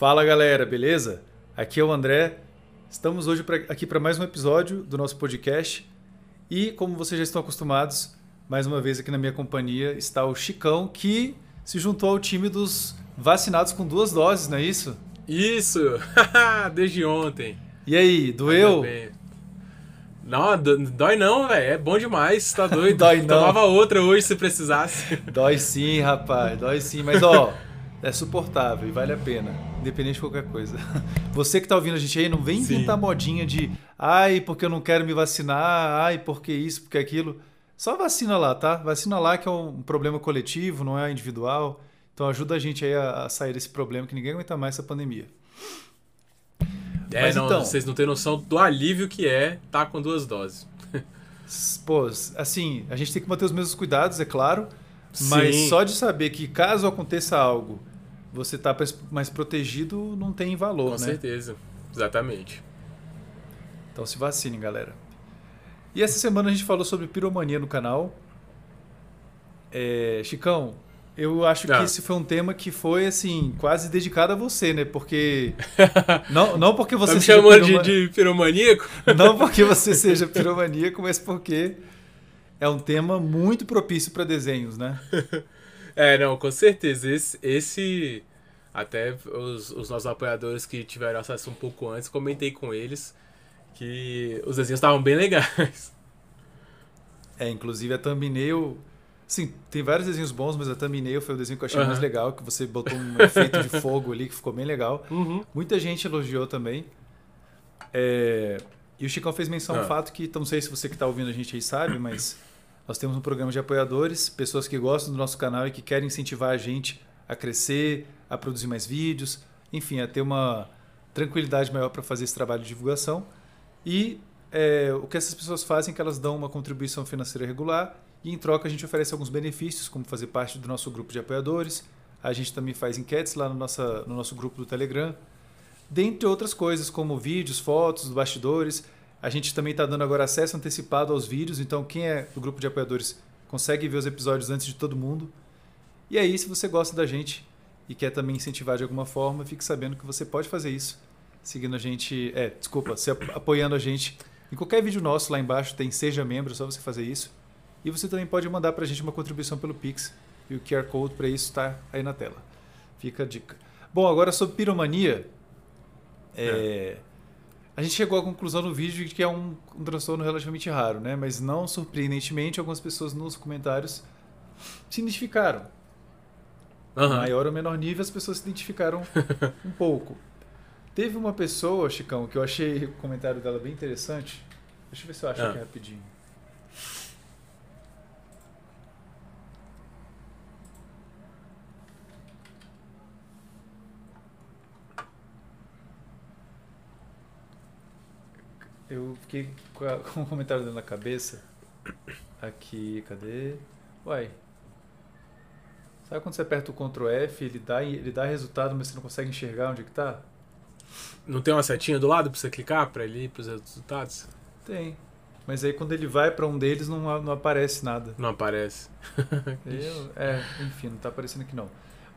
Fala galera, beleza? Aqui é o André. Estamos hoje pra, aqui para mais um episódio do nosso podcast. E como vocês já estão acostumados, mais uma vez aqui na minha companhia está o Chicão, que se juntou ao time dos vacinados com duas doses, não é isso? Isso! Desde ontem. E aí, doeu? Não, dói não, velho. É bom demais, tá doido. dói não. Tomava outra hoje se precisasse. Dói sim, rapaz, dói sim. Mas ó, é suportável e vale a pena, independente de qualquer coisa. Você que tá ouvindo a gente aí, não vem Sim. inventar modinha de ai, porque eu não quero me vacinar, ai, porque isso, porque aquilo. Só vacina lá, tá? Vacina lá que é um problema coletivo, não é individual. Então ajuda a gente aí a, sair desse problema que ninguém aguenta mais essa pandemia. É, Mas não, então- vocês não têm noção do alívio que é tá com duas doses. Pô, assim, a gente tem que manter os mesmos cuidados, é claro, mas Sim. só de saber que caso aconteça algo, você tá mais- protegido, não tem valor, Com né? certeza. Exatamente. Então se vacinem, galera. E essa semana a gente falou sobre piromania no canal. É, Chicão, eu acho que Ah. esse foi um tema que foi assim quase dedicado a você, né? Porque não, não porque você tá me seja chamando de, piroma- de piromaníaco? não porque você seja piromaníaco, mas porque é um tema muito propício para desenhos, né? É, não, com certeza. Esse, esse até os, os nossos apoiadores que tiveram acesso um pouco antes, comentei com eles que os desenhos estavam bem legais. É, inclusive a thumbnail. Sim, tem vários desenhos bons, mas a thumbnail foi o desenho que eu achei Aham. mais legal, que você botou um efeito de fogo ali que ficou bem legal. Uhum. Muita gente elogiou também. É, E o Chicão fez menção ao Ah. fato que, então, não sei se você que está ouvindo a gente aí sabe, mas nós temos um programa de apoiadores, pessoas que gostam do nosso canal e que querem incentivar a gente a crescer, a produzir mais vídeos, enfim, a ter uma tranquilidade maior para fazer esse trabalho de divulgação. E é, o que essas pessoas fazem é que elas dão uma contribuição financeira regular e em troca a gente oferece alguns benefícios, como fazer parte do nosso grupo de apoiadores. A gente também faz enquetes lá no, nossa, no nosso grupo do Telegram. Dentre outras coisas, como vídeos, fotos, bastidores. A gente também está dando agora acesso antecipado aos vídeos, então quem é do grupo de apoiadores consegue ver os episódios antes de todo mundo. E aí, se você gosta da gente e quer também incentivar de alguma forma, fique sabendo que você pode fazer isso seguindo a gente. É, desculpa, se ap- apoiando a gente. Em qualquer vídeo nosso lá embaixo tem Seja Membro, é só você fazer isso. E você também pode mandar para a gente uma contribuição pelo Pix. E o QR Code para isso está aí na tela. Fica a dica. Bom, agora sobre piromania. é, A gente chegou à conclusão no vídeo de que é um, um transtorno relativamente raro, né? Mas não surpreendentemente, algumas pessoas nos comentários se identificaram. Aham. Maior ou menor nível, as pessoas se identificaram um pouco. Teve uma pessoa, Chicão, que eu achei o comentário dela bem interessante. Deixa eu ver se eu acho Ah. aqui rapidinho. Eu fiquei com, o comentário dentro da cabeça. Aqui, cadê? Uai. Sabe quando você aperta o Ctrl F, ele dá, ele dá resultado, mas você não consegue enxergar onde que tá? Não tem uma setinha do lado pra você clicar pra ele ir pros resultados? Tem. Mas aí quando ele vai pra um deles não, não aparece nada. Não aparece. Eu- é, enfim, não tá aparecendo aqui não.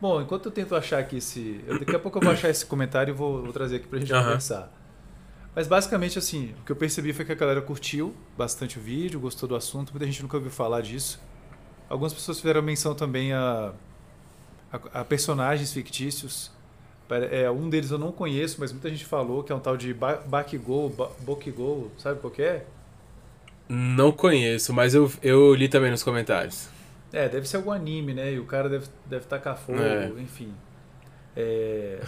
Bom, enquanto eu tento achar aqui esse. eu- daqui a pouco eu vou achar esse comentário e vou, vou trazer aqui pra gente Aham. conversar. Mas basicamente assim, o que eu percebi foi que a galera curtiu bastante o vídeo, gostou do assunto, muita gente nunca ouviu falar disso. Algumas pessoas fizeram menção também a, a, a personagens fictícios. É, um deles eu não conheço, mas muita gente falou que é um tal de Ba- Bakigou, Ba- Bokigou, sabe qual que é? Não conheço, mas eu, eu li também nos comentários. É, deve ser algum anime, né? E o cara deve, deve tacar fogo, É. enfim. É,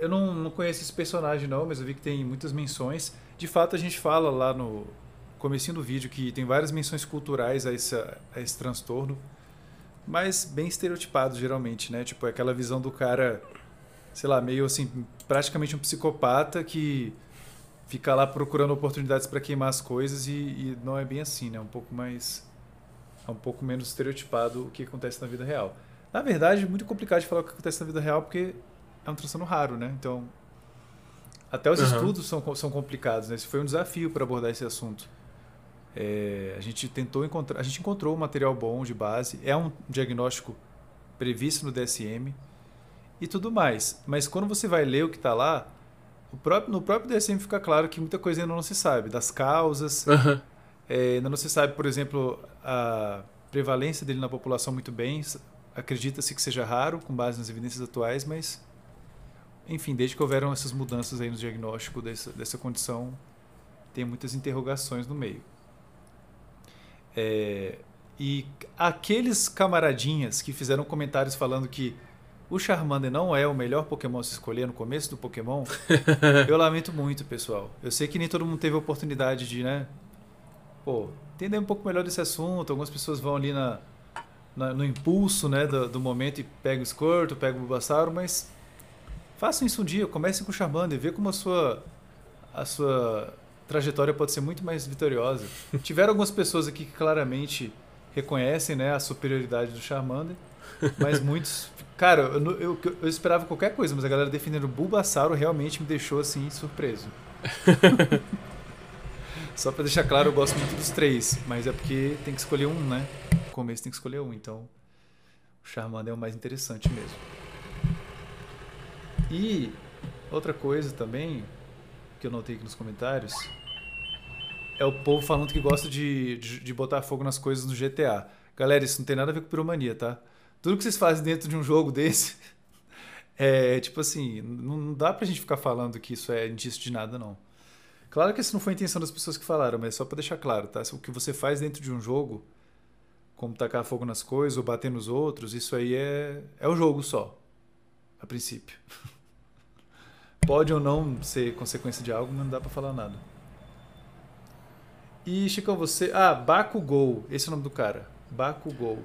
eu não, não conheço esse personagem não, mas eu vi que tem muitas menções. De fato, a gente fala lá no comecinho do vídeo que tem várias menções culturais a esse, a esse transtorno, mas bem estereotipado geralmente, né? Tipo, é aquela visão do cara, sei lá, meio assim, praticamente um psicopata que fica lá procurando oportunidades para queimar as coisas e, e não é bem assim, né? Um pouco mais é um pouco menos estereotipado o que acontece na vida real. Na verdade, é muito complicado de falar o que acontece na vida real porque é um transtorno raro, né? Então, até os Aham. estudos são, são complicados, né? Esse foi um desafio para abordar esse assunto. É, a gente tentou encontrar, a gente encontrou um material bom de base, é um diagnóstico previsto no DSM e tudo mais. Mas quando você vai ler o que está lá, próprio, no próprio DSM fica claro que muita coisa ainda não se sabe, das causas. Aham. É, ainda não se sabe, por exemplo, a prevalência dele na população muito bem. Acredita-se que seja raro, com base nas evidências atuais, mas, enfim, desde que houveram essas mudanças aí no diagnóstico dessa, dessa condição, tem muitas interrogações no meio. É, e aqueles camaradinhas que fizeram comentários falando que o Charmander não é o melhor Pokémon a se escolher no começo do Pokémon, eu lamento muito, pessoal. Eu sei que nem todo mundo teve a oportunidade de, né? Pô, entender um pouco melhor desse assunto. Algumas pessoas vão ali na, na no impulso, né, do, do momento e pegam o Squirtle, pegam o Bulbasaur, mas façam isso um dia. Comecem com o Charmander, vê como a sua a sua trajetória pode ser muito mais vitoriosa. Tiveram algumas pessoas aqui que claramente reconhecem, né, a superioridade do Charmander, mas muitos Cara, eu, eu, eu, esperava qualquer coisa, mas a galera defendendo o Bulbasauro realmente me deixou assim surpreso. Só pra deixar claro, eu gosto muito dos três, mas é porque tem que escolher um, né? No começo tem que escolher um, então o Charmander é o mais interessante mesmo. E outra coisa também que eu notei aqui nos comentários é o povo falando que gosta de, de, de botar fogo nas coisas no GTA. Galera, isso não tem nada a ver com piromania, tá? tudo que vocês fazem dentro de um jogo desse é tipo assim, não dá pra gente ficar falando que isso é indício de nada, não. Claro que isso não foi a intenção das pessoas que falaram, mas só para deixar claro, tá? O que você faz dentro de um jogo, como tacar fogo nas coisas ou bater nos outros, isso aí é, é o jogo só, a princípio. Pode ou não ser consequência de algo, mas não dá para falar nada. E, Chico, você. Ah, Bakugou. Esse é o nome do cara. Bakugou.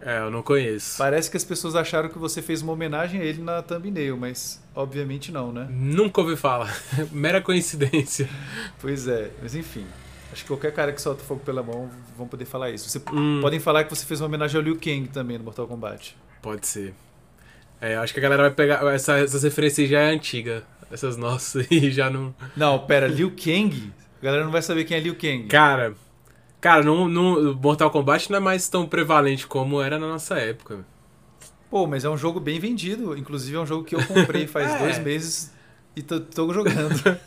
É, eu não conheço. Parece que as pessoas acharam que você fez uma homenagem a ele na thumbnail, mas obviamente não, né? Nunca ouvi falar. Mera coincidência. Pois é, mas enfim. Acho que qualquer cara que solta fogo pela mão vão poder falar isso. Você hum. Podem falar que você fez uma homenagem ao Liu Kang também no Mortal Kombat. Pode ser. É, acho que a galera vai pegar. Essa, essas referências já é antiga. Essas nossas aí já não. Não, pera, Liu Kang? A galera não vai saber quem é Liu Kang. Cara, Cara, no, no Mortal Kombat não é mais tão prevalente como era na nossa época. Pô, mas é um jogo bem vendido. Inclusive é um jogo que eu comprei faz é. dois meses e tô, tô jogando.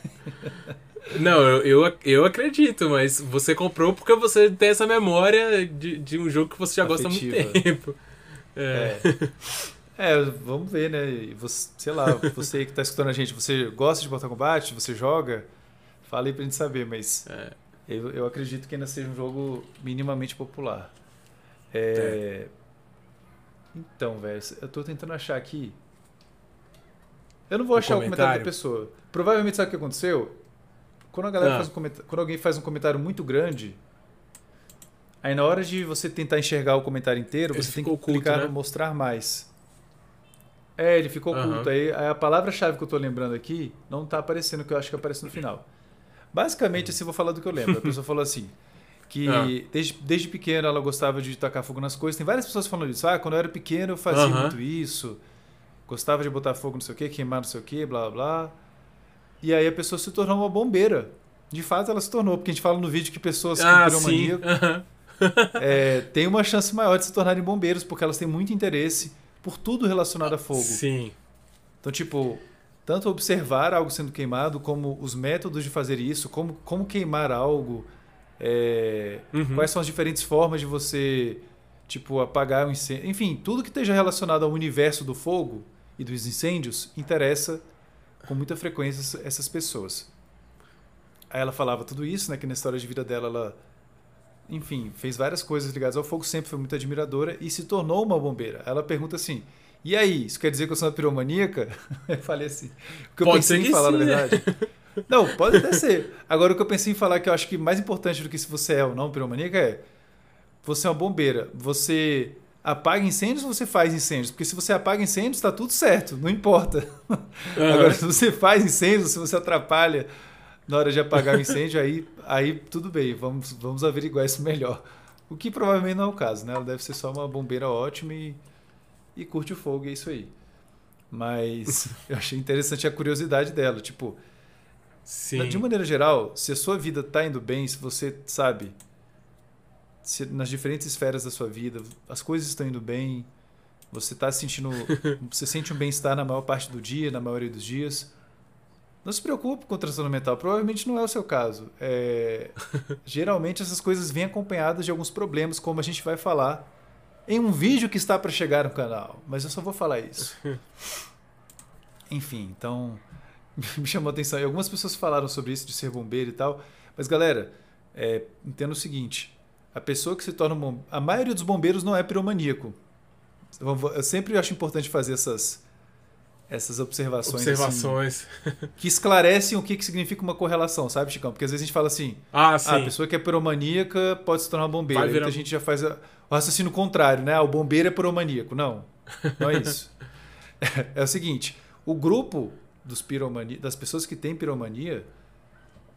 Não, eu, eu, eu, acredito, mas você comprou porque você tem essa memória de, de um jogo que você já Afetiva. gosta há muito tempo. É. é. É. vamos ver, né? Você, sei lá, você que tá escutando a gente, você gosta de Mortal Kombat? Você joga? Fala aí pra gente saber, mas. É. Eu, eu acredito que ainda seja um jogo minimamente popular. É... É. Então, velho, eu tô tentando achar aqui. Eu não vou achar comentário. o comentário da pessoa. Provavelmente sabe o que aconteceu? Quando, a galera ah. faz um comentário, quando alguém faz um comentário muito grande, aí na hora de você tentar enxergar o comentário inteiro, ele você tem que oculto, clicar né? no mostrar mais. É, ele ficou oculto. Uhum. Aí a palavra-chave que eu tô lembrando aqui não tá aparecendo, que eu acho que aparece no final. Basicamente, assim, vou falar do que eu lembro. A pessoa falou assim, que ah. desde, desde pequena ela gostava de tacar fogo nas coisas. Tem várias pessoas falando isso. Ah, quando eu era pequeno eu fazia muito isso. Gostava de botar fogo não sei o que, queimar não sei o que, blá, blá, blá. E aí a pessoa se tornou uma bombeira. De fato, ela se tornou, porque a gente fala no vídeo que pessoas ah, com piromania é, têm uma chance maior de se tornarem bombeiros, porque elas têm muito interesse por tudo relacionado a fogo. Sim. Então, tipo, tanto observar algo sendo queimado, como os métodos de fazer isso, como, como queimar algo, é, uhum. quais são as diferentes formas de você tipo apagar um incêndio, enfim, tudo que esteja relacionado ao universo do fogo e dos incêndios interessa com muita frequência essas pessoas. Aí ela falava tudo isso, né, que na história de vida dela ela enfim, fez várias coisas ligadas ao fogo, sempre foi muito admiradora e se tornou uma bombeira. Ela pergunta assim: e aí, isso quer dizer que eu sou uma piromaníaca? eu falei assim. O que eu pode pensei em falar, sim, na verdade. Não, pode até ser. Agora, o que eu pensei em falar que eu acho que mais importante do que se você é ou não piromaníaca é. Você é uma bombeira. Você apaga incêndios ou você faz incêndios? Porque se você apaga incêndios, está tudo certo, não importa. Uhum. Agora, se você faz incêndios, se você atrapalha na hora de apagar o incêndio, aí, aí tudo bem, vamos, vamos averiguar isso melhor. O que provavelmente não é o caso, né? Ela deve ser só uma bombeira ótima e e curte o fogo, é isso aí. Mas eu achei interessante a curiosidade dela. Tipo, Sim. de maneira geral, se a sua vida está indo bem, se você sabe, se nas diferentes esferas da sua vida, as coisas estão indo bem, Você tá sentindo. você sente um bem-estar na maior parte do dia, na maioria dos dias. Não se preocupe com o transtorno mental. Provavelmente não é o seu caso. É... Geralmente essas coisas vêm acompanhadas de alguns problemas, como a gente vai falar em um vídeo que está para chegar no canal. Mas eu só vou falar isso. Enfim, então me chamou a atenção. E algumas pessoas falaram sobre isso de ser bombeiro e tal. Mas galera, é, entenda o seguinte: a pessoa que se torna um bombeiro, a maioria dos bombeiros não é piromaníaco. Eu sempre acho importante fazer essas essas observações. Assim, observações. Assim, que esclarecem o que, que significa uma correlação, sabe, Chicão? Porque às vezes a gente fala assim: ah, sim. Ah, a pessoa que é piromaníaca pode se tornar bombeiro. Virar... Então a gente já faz a, o raciocínio contrário, né? Ah, o bombeiro é piromaníaco. Não, não é isso. é, é o seguinte: o grupo dos piromania, das pessoas que têm piromania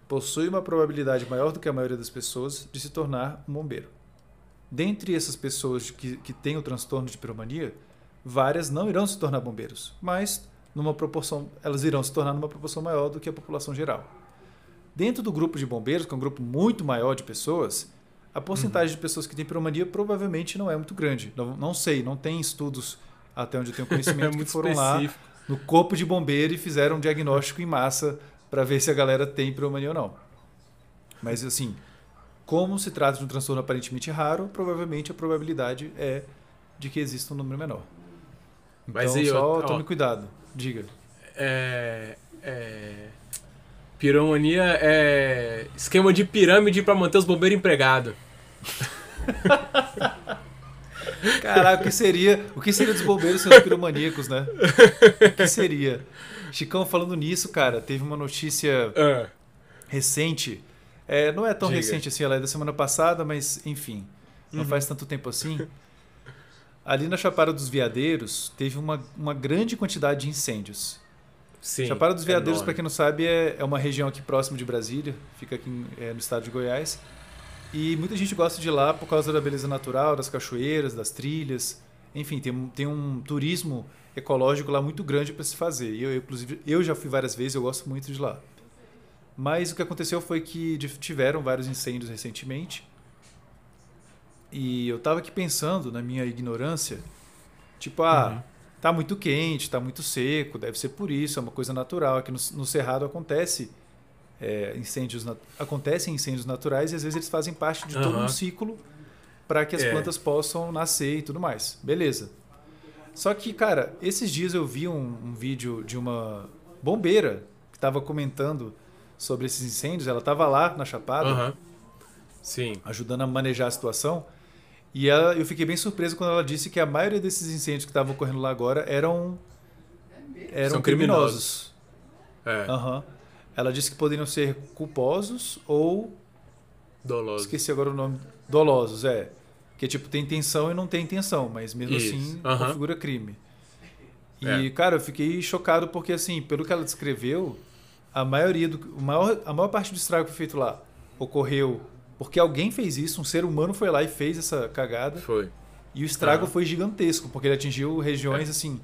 possui uma probabilidade maior do que a maioria das pessoas de se tornar um bombeiro. Dentre essas pessoas que, que têm o transtorno de piromania, várias não irão se tornar bombeiros, mas numa proporção, elas irão se tornar numa proporção maior do que a população geral. Dentro do grupo de bombeiros, que é um grupo muito maior de pessoas, a porcentagem uhum. de pessoas que têm piromania provavelmente não é muito grande. Não, não sei, não tem estudos até onde eu tenho conhecimento é que foram específico. lá no corpo de bombeiro e fizeram um diagnóstico em massa para ver se a galera tem piromania ou não. Mas assim, como se trata de um transtorno aparentemente raro, provavelmente a probabilidade é de que exista um número menor. Mas então, só ó, tome cuidado. Diga. É, é, piromania é esquema de pirâmide para manter os bombeiros empregados. Caraca, o que seria, o que seria dos bombeiros sem os piromaníacos, né? O que seria? Chicão, falando nisso, cara, teve uma notícia uh. recente. É, não é tão Diga. recente assim, ela é da semana passada, mas enfim, não uhum. faz tanto tempo assim. Ali na Chapada dos Veadeiros teve uma, uma grande quantidade de incêndios. Sim, Chapada dos Veadeiros, para quem não sabe, é, é uma região aqui próximo de Brasília, fica aqui é, no estado de Goiás. E muita gente gosta de ir lá por causa da beleza natural, das cachoeiras, das trilhas. Enfim, tem, tem um turismo ecológico lá muito grande para se fazer. E eu, inclusive, eu já fui várias vezes, eu gosto muito de lá. Mas o que aconteceu foi que tiveram vários incêndios recentemente. E eu estava aqui pensando, na minha ignorância, tipo, ah, uhum. tá muito quente, tá muito seco, deve ser por isso, é uma coisa natural. Aqui no, no Cerrado acontece é, incêndios acontecem incêndios naturais e às vezes eles fazem parte de todo um ciclo para que as é. plantas possam nascer e tudo mais. Beleza. Só que, cara, esses dias eu vi um, um vídeo de uma bombeira que estava comentando sobre esses incêndios. Ela estava lá na Chapada, uhum. Sim. ajudando a manejar a situação. E ela, eu fiquei bem surpreso quando ela disse que a maioria desses incêndios que estavam ocorrendo lá agora eram, eram São criminosos. criminosos. É. Uhum. Ela disse que poderiam ser culposos ou. Dolosos. Esqueci agora o nome. Dolosos, é. Que tipo, tem intenção e não tem intenção, mas mesmo Isso. assim uhum. configura crime. E, é. cara, eu fiquei chocado porque, assim, pelo que ela descreveu, a maioria do. A maior, a maior parte do estrago que foi feito lá ocorreu porque alguém fez isso, um ser humano foi lá e fez essa cagada. Foi. E o estrago foi gigantesco, porque ele atingiu regiões, é. assim,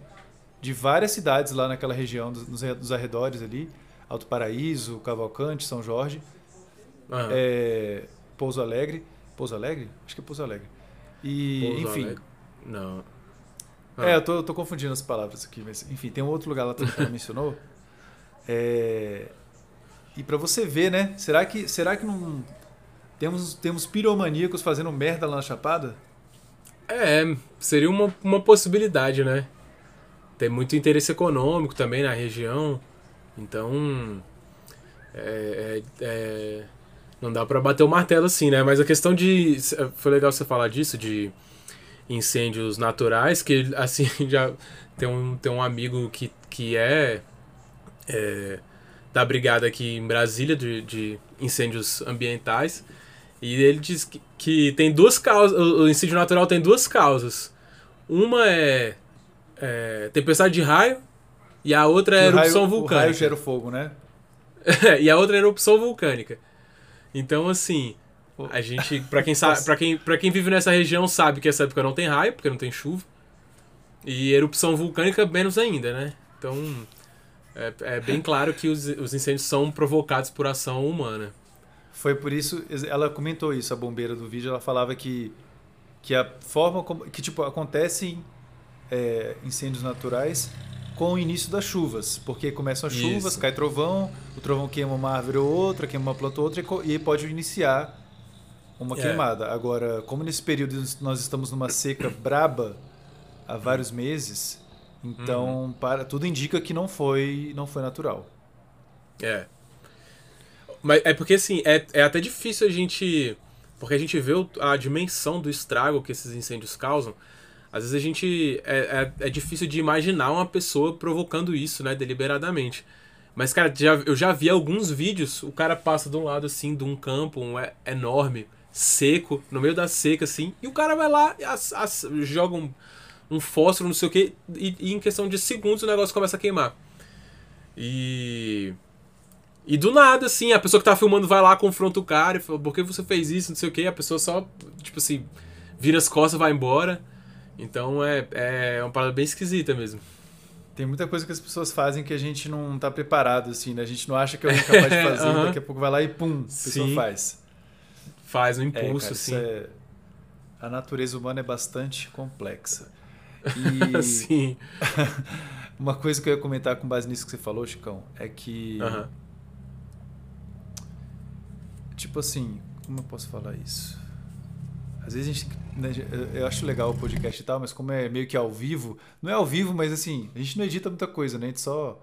de várias cidades lá naquela região, dos, dos arredores ali. Alto Paraíso, Cavalcante, São Jorge, uhum. é, Pouso Alegre. Pouso Alegre? Acho que é Pouso Alegre. E, Pouso enfim. Alegre. Não. Ah. É, eu tô, tô, confundindo as palavras aqui, mas enfim, tem um outro lugar lá que ela mencionou. É, e para você ver, né? Será que, será que não temos, temos piromaníacos fazendo merda lá na Chapada? É, seria uma, uma possibilidade, né? Tem muito interesse econômico também na região. Então, é, é, é, não dá para bater o martelo assim, né? Mas a questão de. Foi legal você falar disso, de incêndios naturais, que assim, já tem um, tem um amigo que, que é, é da brigada aqui em Brasília de, de incêndios ambientais. E ele diz que, que tem duas causas. O incêndio natural tem duas causas. Uma é, é tempestade de raio e a outra é erupção raio, vulcânica. O raio gera o fogo, né? e a outra é erupção vulcânica. Então, assim, a gente, para quem sabe, para quem, para quem vive nessa região sabe que essa época não tem raio, porque não tem chuva. E erupção vulcânica menos ainda, né? Então, é, é bem claro que os, os incêndios são provocados por ação humana. Foi por isso, ela comentou isso, a bombeira do vídeo, ela falava que que a forma como que tipo acontece é, incêndios naturais com o início das chuvas, porque começam as chuvas, Isso. cai trovão, o trovão queima uma árvore ou outra, queima uma planta ou outra, e pode iniciar uma É. queimada. Agora, como nesse período nós estamos numa seca braba há vários meses, então Uhum. para, tudo indica que não foi, não foi natural. É. Mas é porque assim, é, é até difícil a gente. Porque a gente vê a dimensão do estrago que esses incêndios causam. Às vezes a gente. É, é, é difícil de imaginar uma pessoa provocando isso, né, deliberadamente. Mas, cara, já, eu já vi alguns vídeos, o cara passa de um lado assim, de um campo um é, enorme, seco, no meio da seca, assim, e o cara vai lá e as- as- joga um, um fósforo, não sei o quê, e, e em questão de segundos o negócio começa a queimar. E. E do nada, assim, a pessoa que tá filmando vai lá, confronta o cara e fala, por que você fez isso, não sei o que, a pessoa só, tipo assim, vira as costas vai embora. Então é, é uma parada bem esquisita mesmo. Tem muita coisa que as pessoas fazem que a gente não tá preparado, assim, né? A gente não acha que é capaz de fazer, Aham. daqui a pouco vai lá e pum, a pessoa Sim. faz. Faz um É, impulso, cara, assim. é- A natureza humana é bastante complexa. E Sim. uma coisa que eu ia comentar com base nisso que você falou, Chicão, é que, Aham. Tipo assim, como eu posso falar isso? Às vezes a gente. né, eu- acho legal o podcast e tal, mas como é meio que ao vivo, não é ao vivo, mas assim, a gente não edita muita coisa, né? A gente só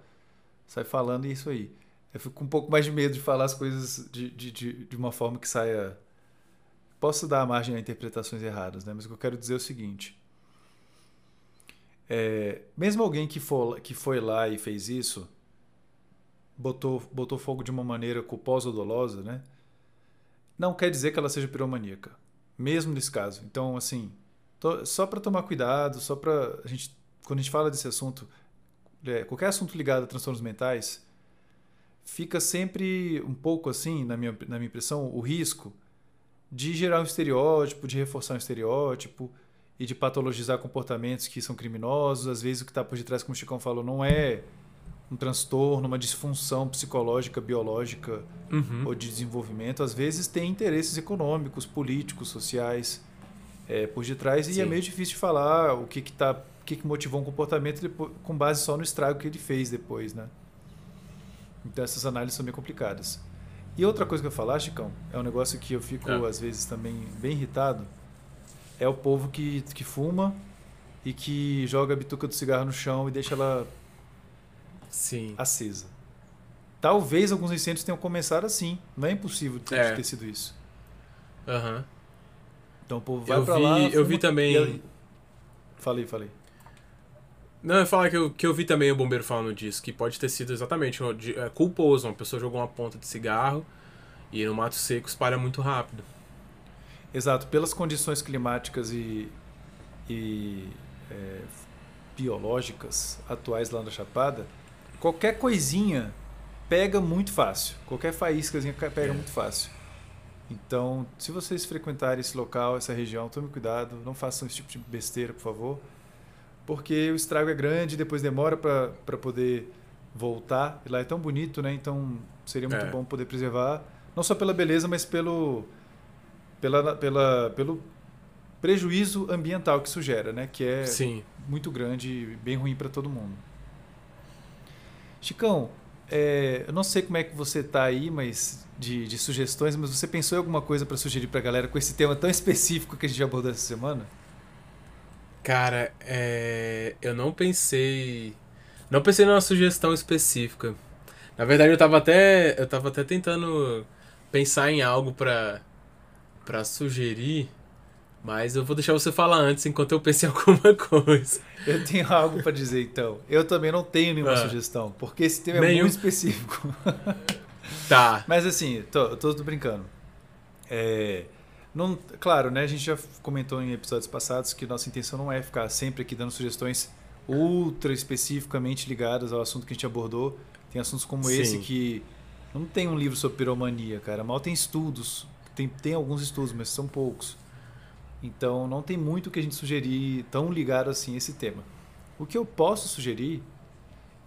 sai falando e é isso aí. Eu fico com um pouco mais de medo de falar as coisas de, de, de, de uma forma que saia. Posso dar margem a interpretações erradas, né? Mas o que eu quero dizer é o seguinte. É, mesmo alguém que, for, que foi lá e fez isso, botou, botou fogo de uma maneira culposa ou dolosa, né? Não quer dizer que ela seja piromaníaca. Mesmo nesse caso. Então, assim, to- só para tomar cuidado, só para a gente, quando a gente fala desse assunto, é, qualquer assunto ligado a transtornos mentais, fica sempre um pouco assim, na minha, na minha impressão, o risco de gerar um estereótipo, de reforçar um estereótipo e de patologizar comportamentos que são criminosos. Às vezes o que está por detrás, como o Chicão falou, não é um transtorno, uma disfunção psicológica, biológica Uhum. ou de desenvolvimento. Às vezes tem interesses econômicos, políticos, sociais é, por detrás e é meio difícil de falar o que que, tá, o que, que motivou um comportamento depois, com base só no estrago que ele fez depois, né? Então essas análises são bem complicadas. E outra coisa que eu falar, Chicão, é um negócio que eu fico Ah. às vezes também bem irritado, é o povo que, que fuma e que joga a bituca do cigarro no chão e deixa ela Sim. acesa. Talvez alguns incêndios tenham começado assim. Não é impossível ter, É. ter sido isso. Aham. Então o povo vai Eu pra vi- lá. eu vi também- aí- Falei, falei. Não, eu falar que eu, que eu vi também o bombeiro falando disso, que pode ter sido exatamente de- é, culposo. Uma pessoa jogou uma ponta de cigarro e no mato seco espalha muito rápido. Exato. Pelas condições climáticas e, e é, biológicas atuais lá na Chapada, qualquer coisinha pega muito fácil. Qualquer faíscazinha ca- pega É. muito fácil. Então, se vocês frequentarem esse local, essa região, tome cuidado, não façam esse tipo de besteira, por favor. Porque o estrago é grande, depois demora para poder voltar. E lá é tão bonito, né? Então seria muito É. bom poder preservar, não só pela beleza, mas pelo, pela, pela, pelo prejuízo ambiental que isso gera, né? Que é Sim. muito grande e bem ruim para todo mundo. Chicão, é, eu não sei como é que você tá aí, mas de, de sugestões, mas você pensou em alguma coisa para sugerir para a galera com esse tema tão específico que a gente abordou essa semana? Cara, é... eu não pensei. Não pensei numa sugestão específica. Na verdade, eu tava até. Eu tava até tentando pensar em algo pra, pra sugerir. Mas eu vou deixar você falar antes enquanto eu pensei em alguma coisa. Eu tenho algo para dizer então. Eu também não tenho nenhuma Ah. sugestão, porque esse tema é Nenhum. muito específico. Tá. Mas assim, tô, tô brincando. É, não, claro, né? A gente já comentou em episódios passados que nossa intenção não é ficar sempre aqui dando sugestões ultra especificamente ligadas ao assunto que a gente abordou. Tem assuntos como Sim. esse que não tem um livro sobre piromania, cara. Mal tem estudos. Tem, tem alguns estudos, mas são poucos. Então não tem muito que a gente sugerir tão ligado assim a esse tema. O que eu posso sugerir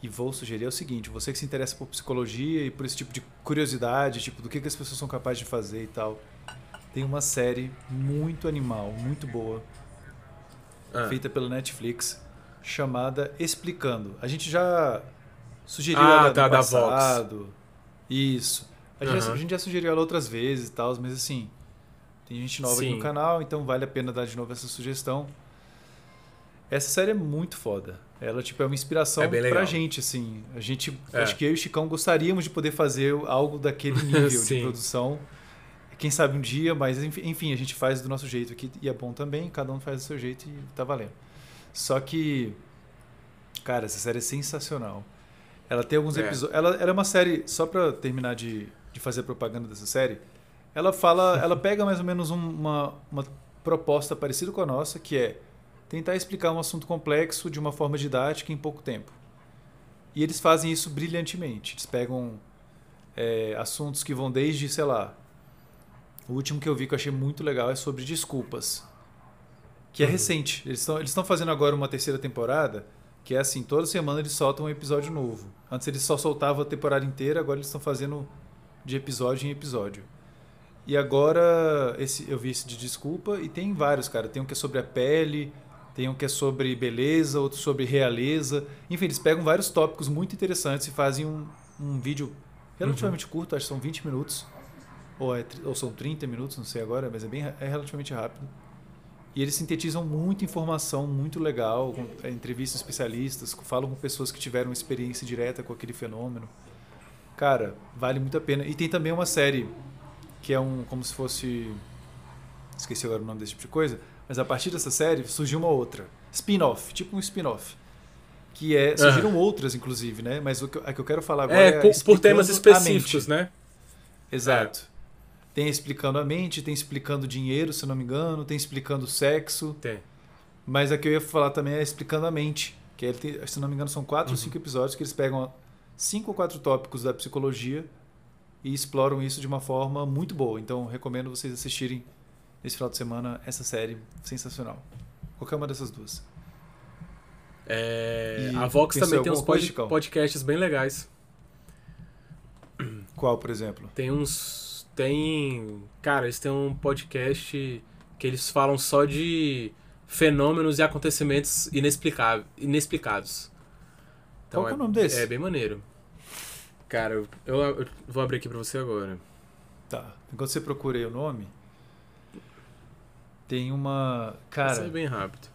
e vou sugerir é o seguinte: você que se interessa por psicologia e por esse tipo de curiosidade, tipo do que, que as pessoas são capazes de fazer e tal, tem uma série muito animal, muito boa, Ah, feita pela Netflix, chamada Explicando. A gente já sugeriu Ah, ela tá, no da passado. Isso. A gente, já, Aham. a gente já sugeriu ela outras vezes e tal, mas assim, tem gente nova aqui Sim. no canal, então vale a pena dar de novo essa sugestão. Essa série é muito foda. Ela tipo é uma inspiração É pra gente, assim. A gente, É. acho que eu e o Chicão gostaríamos de poder fazer algo daquele nível de produção. Quem sabe um dia, mas enfim, enfim, a gente faz do nosso jeito aqui e é bom também, cada um faz do seu jeito e tá valendo. Só que, cara, essa série é sensacional. Ela tem alguns É. episódios. Ela, ela é uma série, só pra terminar de, de fazer propaganda dessa série, ela fala. ela pega mais ou menos um- uma, uma proposta parecida com a nossa, que é tentar explicar um assunto complexo de uma forma didática em pouco tempo. E eles fazem isso brilhantemente. Eles pegam é, assuntos que vão desde, sei lá. O último que eu vi que eu achei muito legal é sobre desculpas. Que é Uhum. recente. Eles estão eles estão fazendo agora uma terceira temporada, que é assim, toda semana eles soltam um episódio novo. Antes eles só soltavam a temporada inteira, agora eles estão fazendo de episódio em episódio. E agora esse, eu vi esse de desculpa e tem vários, cara. Tem um que é sobre a pele, tem um que é sobre beleza, outro sobre realeza. Enfim, eles pegam vários tópicos muito interessantes e fazem um, um vídeo relativamente curto, acho que são 20 minutos. Ou, é ou são 30 minutos, não sei agora, mas é, bem, é relativamente rápido. E eles sintetizam muita informação muito legal, com, é, entrevistas especialistas, falam com pessoas que tiveram experiência direta com aquele fenômeno. Cara, vale muito a pena. E tem também uma série que é um como se fosse esqueci agora o nome desse tipo de coisa, mas a partir dessa série surgiu uma outra, spin-off, tipo um spin-off. Que é, surgiram outras inclusive, né? Mas o que, a que eu quero falar agora É, é, por, por temas específicos, né? Exato. Tem explicando a mente, tem explicando dinheiro, se não me engano, tem explicando sexo. Tem. Mas a que eu ia falar também é explicando a mente. Que ele tem, se não me engano, são quatro ou Uhum. cinco episódios que eles pegam cinco ou quatro tópicos da psicologia e exploram isso de uma forma muito boa. Então, recomendo vocês assistirem nesse final de semana essa série sensacional. Qualquer uma dessas duas. É, a Vox também em tem uns coisa, pod- podcasts bem legais. Qual, por exemplo? Tem uns. Tem. Cara, eles têm um podcast que eles falam só de fenômenos e acontecimentos inexplicáveis, inexplicados. Então Qual que é o nome desse? É bem maneiro. Cara, eu, eu- eu vou abrir aqui pra você agora. Tá. Enquanto você procura aí o nome, tem uma. Cara, Cara. é bem rápido.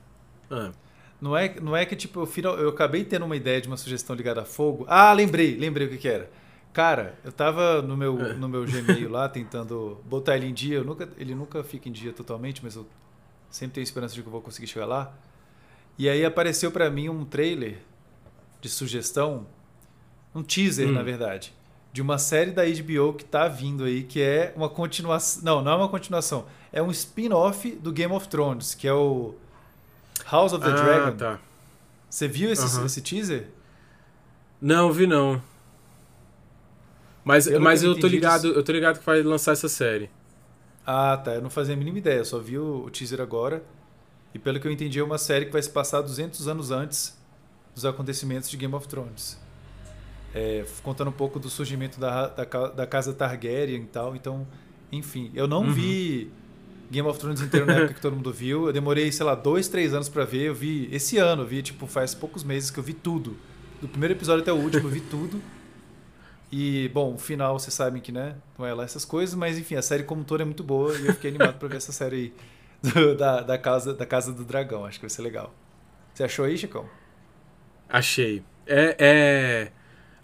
Ah, Não é, não é que, tipo, eu, final, eu acabei tendo uma ideia de uma sugestão ligada a fogo. Ah, lembrei, lembrei o que, que era. Cara, eu tava no meu, É. no meu Gmail lá tentando botar ele em dia. Eu nunca, ele nunca fica em dia totalmente, mas eu sempre tenho esperança de que eu vou conseguir chegar lá. E aí apareceu pra mim um trailer de sugestão, um teaser, Hum. na verdade, de uma série da HBO que tá vindo aí, que é uma continuação. Não, não é uma continuação. É um spin-off do Game of Thrones, que é o House of the ah, Dragon. tá. Você viu esse, Aham. esse teaser? Não, vi não. Mas, Pelo mas eu tô ligado, eu tô ligado que vai lançar essa série. Ah, tá. Eu não fazia a mínima ideia. Eu só vi o, o teaser agora. E pelo que eu entendi, é uma série que vai se passar 200 anos antes dos acontecimentos de Game of Thrones. É, contando um pouco do surgimento da, da, da casa Targaryen e tal. Então, enfim. Eu não Uhum. vi Game of Thrones inteiro na época que todo mundo viu. Eu demorei, sei lá, dois, três anos pra ver. Eu vi esse ano. Eu vi, tipo, faz poucos meses que eu vi tudo. Do primeiro episódio até o último, eu vi tudo. E, bom, o final, vocês sabem que, né? Não é lá essas coisas, mas enfim, a série como um todo é muito boa e eu fiquei animado pra ver essa série aí do- da, da, casa, da Casa do Dragão. Acho que vai ser legal. Você achou aí, Chicão? Achei. É, é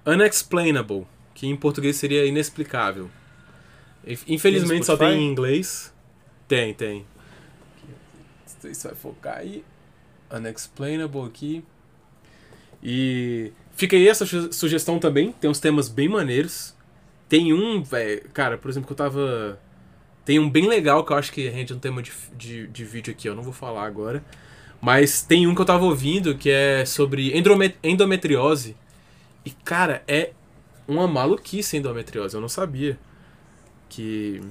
unexplainable, que em português seria inexplicável. Inf- Infelizmente só tem em inglês. Tem, tem. Se vai focar aí. Unexplainable aqui. E fica aí essa su- sugestão também. Tem uns temas bem maneiros. Tem um, velho, cara, por exemplo, que eu tava. Tem um bem legal que eu acho que rende um tema de, de, de vídeo aqui, eu não vou falar agora. Mas tem um que eu tava ouvindo que é sobre endometriose. E, cara, é uma maluquice a endometriose. Eu não sabia. Que.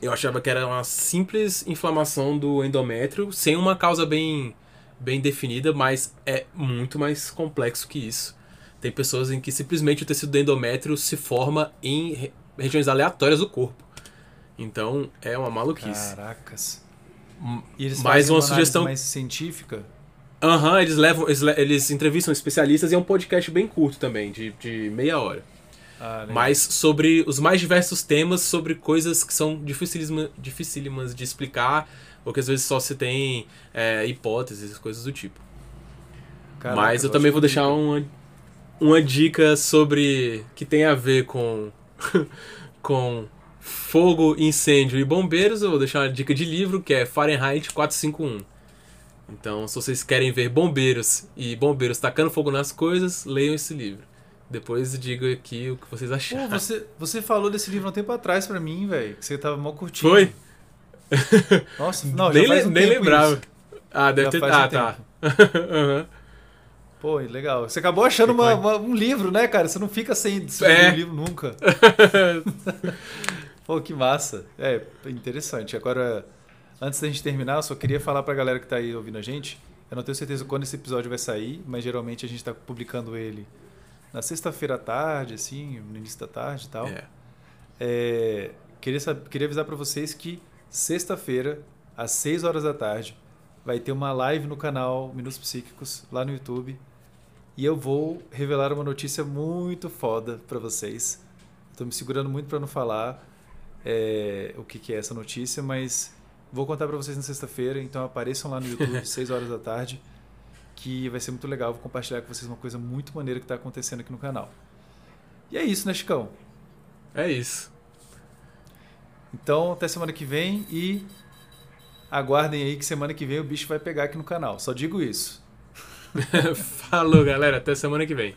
Eu achava que era uma simples inflamação do endométrio, sem uma causa bem, bem definida, mas é muito mais complexo que isso. Tem pessoas em que simplesmente o tecido do endométrio se forma em re- regiões aleatórias do corpo. Então é uma maluquice. Caracas. Eles Mais uma análise sugestão- mais científica? Aham, uhum, eles levam. Eles, eles entrevistam especialistas e é um podcast bem curto também, de, de meia hora. Ah, Mas sobre os mais diversos temas, sobre coisas que são dificílimas, dificílimas de explicar, ou que às vezes só se tem é, hipóteses, coisas do tipo. Caraca, Mas eu também vou deixar uma, uma dica sobre. que tem a ver com. com fogo, incêndio e bombeiros. Eu vou deixar uma dica de livro que é Fahrenheit 451. Então, se vocês querem ver bombeiros e bombeiros tacando fogo nas coisas, leiam esse livro. Depois diga aqui o que vocês acharam. Pô, você, você falou desse livro um tempo atrás pra mim, velho. Que você tava mal curtindo. Foi? Nossa, não, nem, um nem lembrava. Isso. Ah, deve já ter. Ah, um tá. uhum. Pô, legal. Você acabou achando uma, uma, um livro, né, cara? Você não fica sem, sem é. um livro nunca. Pô, que massa. É, interessante. Agora, antes da gente terminar, eu só queria falar pra galera que tá aí ouvindo a gente. Eu não tenho certeza quando esse episódio vai sair, mas geralmente a gente tá publicando ele na sexta-feira à tarde, assim, no início da tarde e tal. É. É, queria, saber, queria avisar para vocês que sexta-feira, às 6 horas da tarde, vai ter uma live no canal Minutos Psíquicos, lá no YouTube. E eu vou revelar uma notícia muito foda para vocês. Estou me segurando muito para não falar é, o que, que, é essa notícia, mas vou contar para vocês na sexta-feira. Então apareçam lá no YouTube, 6 horas da tarde que vai ser muito legal. Vou compartilhar com vocês uma coisa muito maneira que está acontecendo aqui no canal. E é isso, né, Chicão? É isso. Então, até semana que vem e aguardem aí que semana que vem o bicho vai pegar aqui no canal. Só digo isso. Falou, galera. Até semana que vem.